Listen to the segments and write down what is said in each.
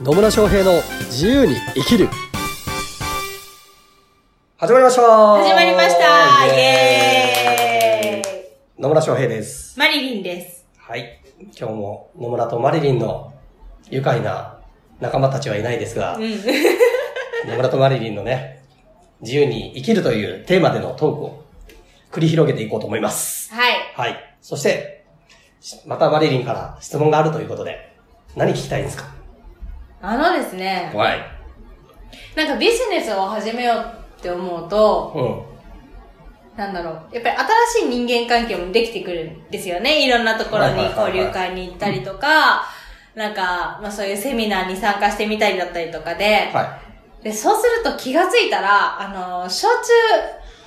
野村翔平の自由に生きる始まりました始まりましたイエーイ野村翔平です。マリリンです。はい。今日も野村とマリリンの愉快な仲間たちはいないですが、うん。野村とマリリンのね、自由に生きるというテーマでのトークを繰り広げていこうと思います。はい。はい。そして、しまたマリリンから質問があるということで、何聞きたいんですか？あのですね、はい。なんかビジネスを始めようって思うと、うん。なんだろう、やっぱり新しい人間関係もできてくるんですよね。いろんなところに交流会に行ったりとか、なんか、まあそういうセミナーに参加してみたりだったりとかで、はで、そうすると気がついたら、あの、小中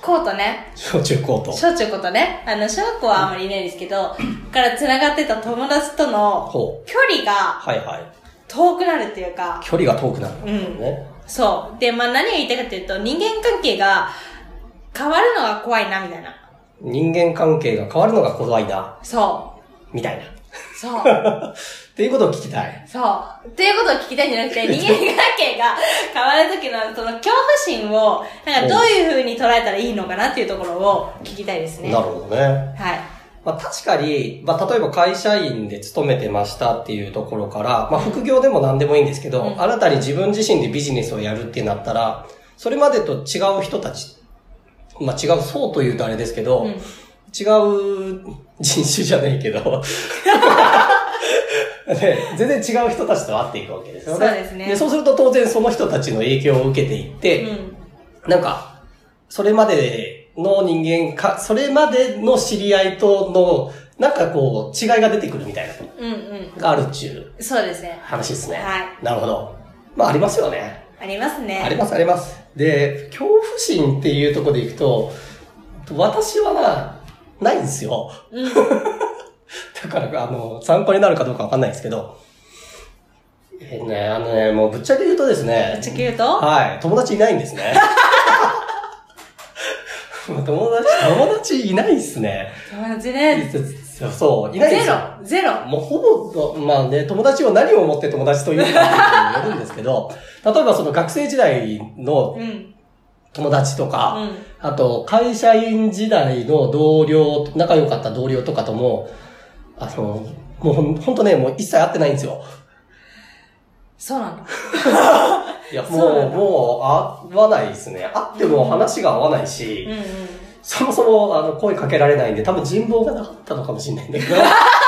コートね、い。小中高と。小中コートね、あの、小学校はあんまりいないですけど、から繋がってた友達との。距離がはいはい。遠くなるっていうか、距離が遠くなる。うんね。そう。で、まあ何が言いたいかっていうと、人間関係が変わるのが怖いな、みたいな。人間関係が変わるのが怖いな、そみたいな。う。そう。っていうことを聞きたい。そう。っていうことを聞きたいんじゃなくて、人間関係が変わる時のその恐怖心を、なんかどういう風に捉えたらいいのかなっていうところを聞きたいですね。なるほどね。はい。まあ確かに、まあ例えば会社員で勤めてましたっていうところから、まあ副業でも何でもいいんですけど、うん新たに自分自身でビジネスをやるってなったら、それまでと違う人たち、まあ違う層というとあれですけど、うん。違う人種じゃないけど、ね、全然違う人たちと会っていくわけですよね。そうですねで、そうすると当然その人たちの影響を受けていって、うん。なんか、それまでの人間か、それまでの知り合いとの、なんかこう、違いが出てくるみたいなのうんうん。があるっちゅうそうですね。話ですね。はい。なるほど。まあ、ありますよね。ありますね。あります、あります。で、恐怖心っていうところでいくと、私はな、ないんですよ。うん。だから、あの、参考になるかどうかわかんないですけど、えーね、あのね、もうぶっちゃけ言うとですね、ぶっちゃけ言うと？はい、友達いないんですね。友達、友達いないっすね。友達ね。そういないんですゼよ。ロ。ゼロ。もうほぼ、まあね、友達を何をもって友達というかよるんですけど、例えばその学生時代のうん。友達とか、うん。あと会社員時代の同僚、仲良かった同僚とかとも、あの、もうほんほんとね、もう一切会ってないんですよ。そうなの。いや、もう、もう、会わないですね。会っても話が合わないし、うんうん。そもそも、あの、声かけられないんで、多分人望がなかったのかもしれないんだけど、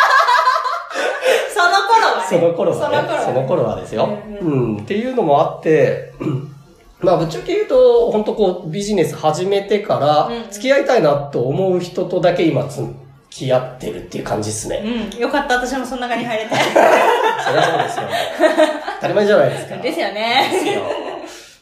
その頃はね。その頃はですよ。ううん、っていうのもあって、まあ、ぶっちゃけ言うと、本当こう、ビジネス始めてから付き合いたいなと思う人とだけ今、付き合ってるっていう感じですね。うん。よかった。私もその中に入れて。そりゃそうですよ。当たり前じゃないですか。ですよね。ですよ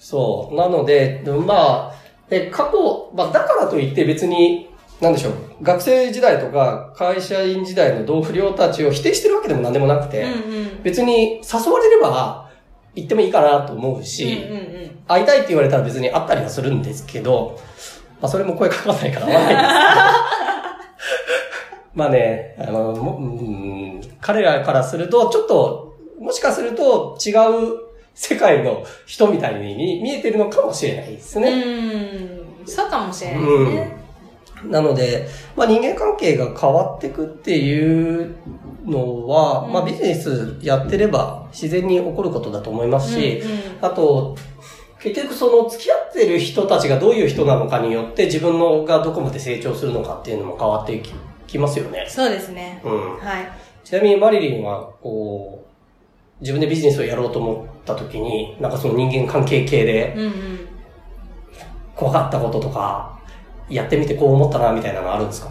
そう。なので、まあ、で、過去、まあ、だからといって別に、なんでしょう、学生時代とか会社員時代の同不良たちを否定してるわけでも何でもなくて、うんうん。別に誘われれば行ってもいいかなと思うし、うんうんうん。会いたいって言われたら別に会ったりはするんですけど、まあそれも声かかんないから会わないんですけど。まあね、あの、もうん彼らからすると、ちょっと、もしかすると違う世界の人みたいに見見えてるのかもしれないですね。うん。そうかもしれないですね。なので、まあ人間関係が変わっていくっていうのは、うんまあビジネスやってれば自然に起こることだと思いますし、うんうんあと、結局その付き合ってる人たちがどういう人なのかによって自分のがどこまで成長するのかっていうのも変わっていききますよね。そうですね。うん。はい。ちなみにマリリンは、こう、自分でビジネスをやろうと思った時に、なんかその人間関係系でうんうん。怖かったこととか、やってみてこう思ったなみたいなのあるんですか？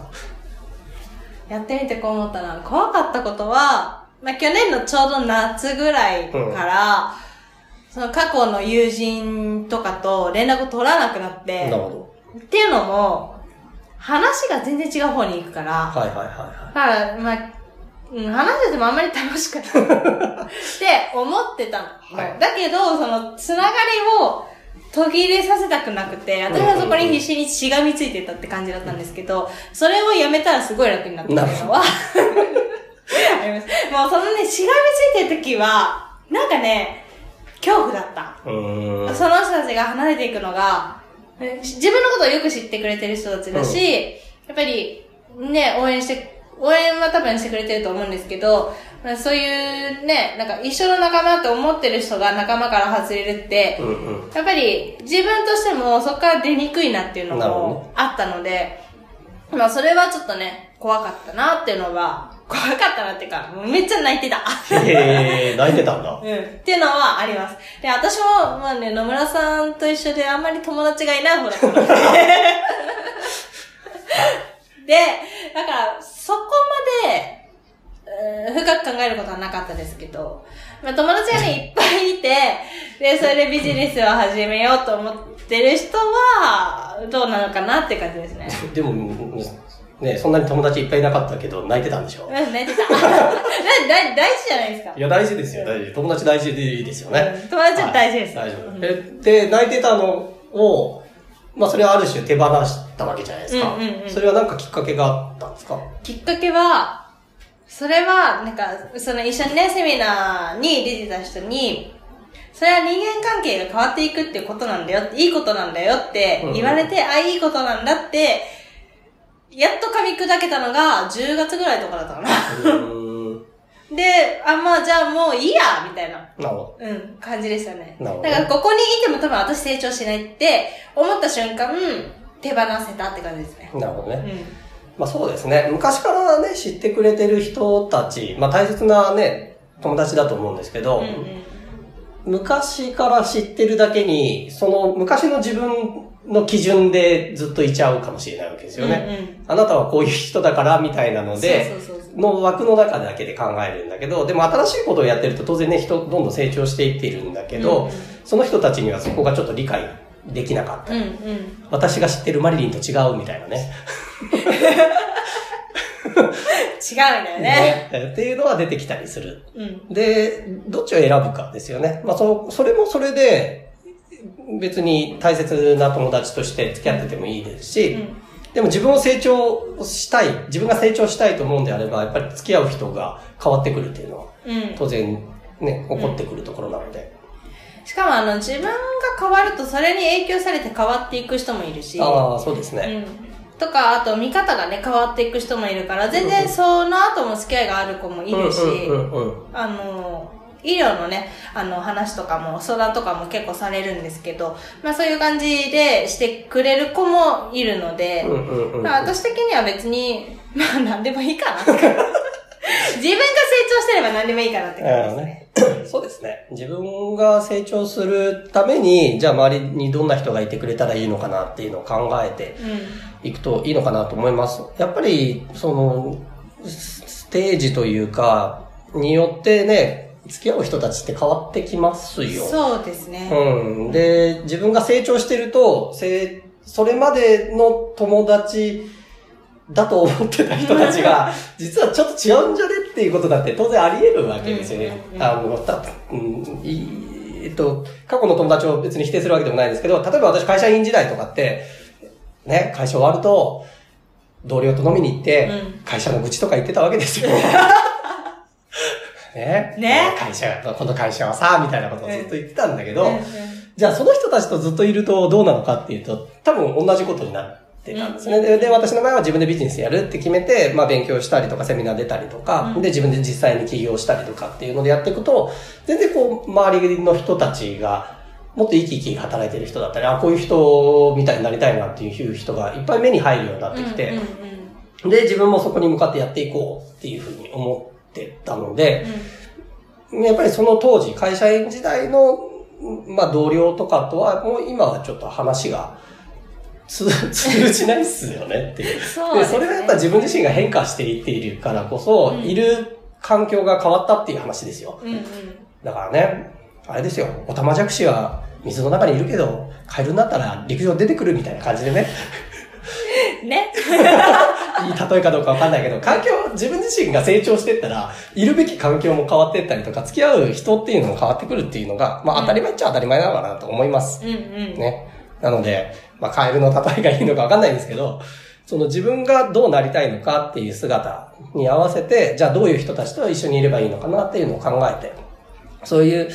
やってみてこう思ったな。怖かったことは、まあ、去年のちょうど夏ぐらいから、その過去の友人とかと連絡を取らなくなって、なるほっていうのも、話が全然違う方に行くから、ど。はいはいはいはだから、まあ、うん、話しててもあんまり楽しくない って思ってたの。はいだけど、その、つながりを途切れさせたくなくて、私はそこに必死にしがみついてたって感じだったんですけど、それをやめたらすごい楽になったっていうのは、あります。もうそのね、しがみついてる時は、なんかね、恐怖だった。うん。その人たちが離れていくのが、え自分のことをよく知ってくれてる人たちだし、やっぱり、ね、応援して、応援は多分してくれてると思うんですけど、まあそういうね、なんか一緒の仲間って思ってる人が仲間から外れるって、うんうん。やっぱり自分としてもそこから出にくいなっていうのもあったので、まあそれはちょっとね、怖かったなっていうのは、怖かったなっていうか、もうめっちゃ泣いてた。へえ、泣いてたんだ。うん。っていうのはあります。で、私も、まあね、野村さんと一緒であんまり友達がいない方だったので。で、だから、深く考えることはなかったですけど、まあ、友達がね、いっぱいいて、で、それでビジネスを始めようと思ってる人は、どうなのかなって感じですね。でも、ね、そんなに友達いっぱいいなかったけど、泣いてたんでしょうん、泣いてた。大大事じゃないですかい。や、大事ですよ、大事。友達大事でいいですよね。友達は大事ですはい大丈夫。で、泣いてたのを、まあ、それはある種手放したわけじゃないですか。うんそれはなんかきっかけがあったんですかきっかけは、それは、なんか、その一緒にね、セミナーに出てた人に、それは人間関係が変わっていくっていうことなんだよ、いいことなんだよって言われて、あ、いいことなんだって、やっと噛み砕けたのが10月ぐらいとかだったかな。で、あ、まあじゃあもういいや、みたいな。なるほうん、感じでしたね。なるほどだからここにいても多分私成長しないって思った瞬間、手放せたって感じですね。ど。なるほどね。うん。まあそうですね。昔からね、知ってくれてる人たち、まあ大切なね、友達だと思うんですけど、うんうん昔から知ってるだけに、その昔の自分の基準でずっといちゃうかもしれないわけですよね。うんうんあなたはこういう人だから、みたいなので、の枠の中だけで考えるんだけど、でも新しいことをやってると当然ね、人どんどん成長していっているんだけど、うんうんその人たちにはそこがちょっと理解できなかった。うんうん。私が知ってるマリリンと違うみたいなね。違うんだよね。ねっていうのは出てきたりする。うん。で、どっちを選ぶかですよね。まあ、そ、それもそれで、別に大切な友達として付き合っててもいいですし、うんでも自分を成長したい、自分が成長したいと思うんであれば、やっぱり付き合う人が変わってくるっていうのは、うん。当然ね、起こってくるところなので。しかもあの、自分が変わるとそれに影響されて変わっていく人もいるし、ああ、そうですね。うん。とか、あと見方がね、変わっていく人もいるから、全然その後も付き合いがある子もいるし、うんうんうんあの、医療のね、あの話とかも、相談とかも結構されるんですけど、まあそういう感じでしてくれる子もいるので、うんうんうんまあ私的には別に、まあ何でもいいかな。自分が成長してれば何でもいいかなって感じですね。そうですね。自分が成長するために、じゃあ周りにどんな人がいてくれたらいいのかなっていうのを考えていくといいのかなと思います。やっぱり、その、スステージというか、によってね、付き合う人たちって変わってきますよ。そうですね。うん。で、自分が成長してると、せそれまでの友達だと思ってた人たちが、実はちょっと違うんじゃねっていうことだって当然あり得るわけですよね。あの、た、うん、いえっと、過去の友達を別に否定するわけでもないんですけど、例えば私会社員時代とかって、ね、会社終わると、同僚と飲みに行って、うん。会社の愚痴とか言ってたわけですよ。ね。ね。会社、この会社はさ、みたいなことをずっと言ってたんだけど、じゃあその人たちとずっといるとどうなのかっていうと、多分同じことになってたんですね。でで、私の場合は自分でビジネスやるって決めて、まあ勉強したりとかセミナー出たりとか、うん。で自分で実際に起業したりとかっていうのでやっていくと、全然こう、周りの人たちが、もっと生き生き働いてる人だったり、あ、こういう人みたいになりたいなっていう人がいっぱい目に入るようになってきて、うんうんうん。で、自分もそこに向かってやっていこうっていうふうに思ってたので、やっぱりその当時、会社員時代の、まあ同僚とかとは、もう今はちょっと話が通 通じないっすよねっていう。そうですね。それはやっぱ自分自身が変化していっているからこそ、うん。いる環境が変わったっていう話ですよ。うんうん。だからね、あれですよ、オタマジャクシは水の中にいるけど、カエルになったら陸上出てくるみたいな感じでね。ね。いい例えかどうかわかんないけど、環境、自分自身が成長していったら、いるべき環境も変わっていったりとか、付き合う人っていうのも変わってくるっていうのが、まあうん当たり前っちゃ当たり前なのかなと思います。うんうん。ね。なので、まあカエルの例えがいいのかわかんないんですけど、その自分がどうなりたいのかっていう姿に合わせて、じゃあどういう人たちと一緒にいればいいのかなっていうのを考えて、そういう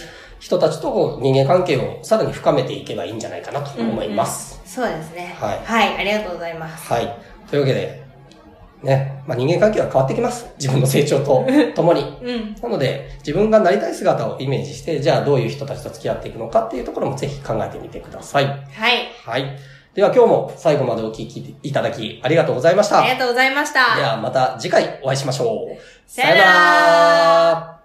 人たちと人間関係をさらに深めていけばいいんじゃないかなと思います。そうですね。はいはい、ありがとうございます。はい。というわけで、ね、まあ、人間関係は変わってきます。自分の成長と ともに。うん。なので、自分がなりたい姿をイメージして、じゃあどういう人たちと付き合っていくのかっていうところもぜひ考えてみてください。はい。はい。では今日も最後までお聞きいただきありがとうございました。ありがとうございました。ではまた次回お会いしましょう。さよなら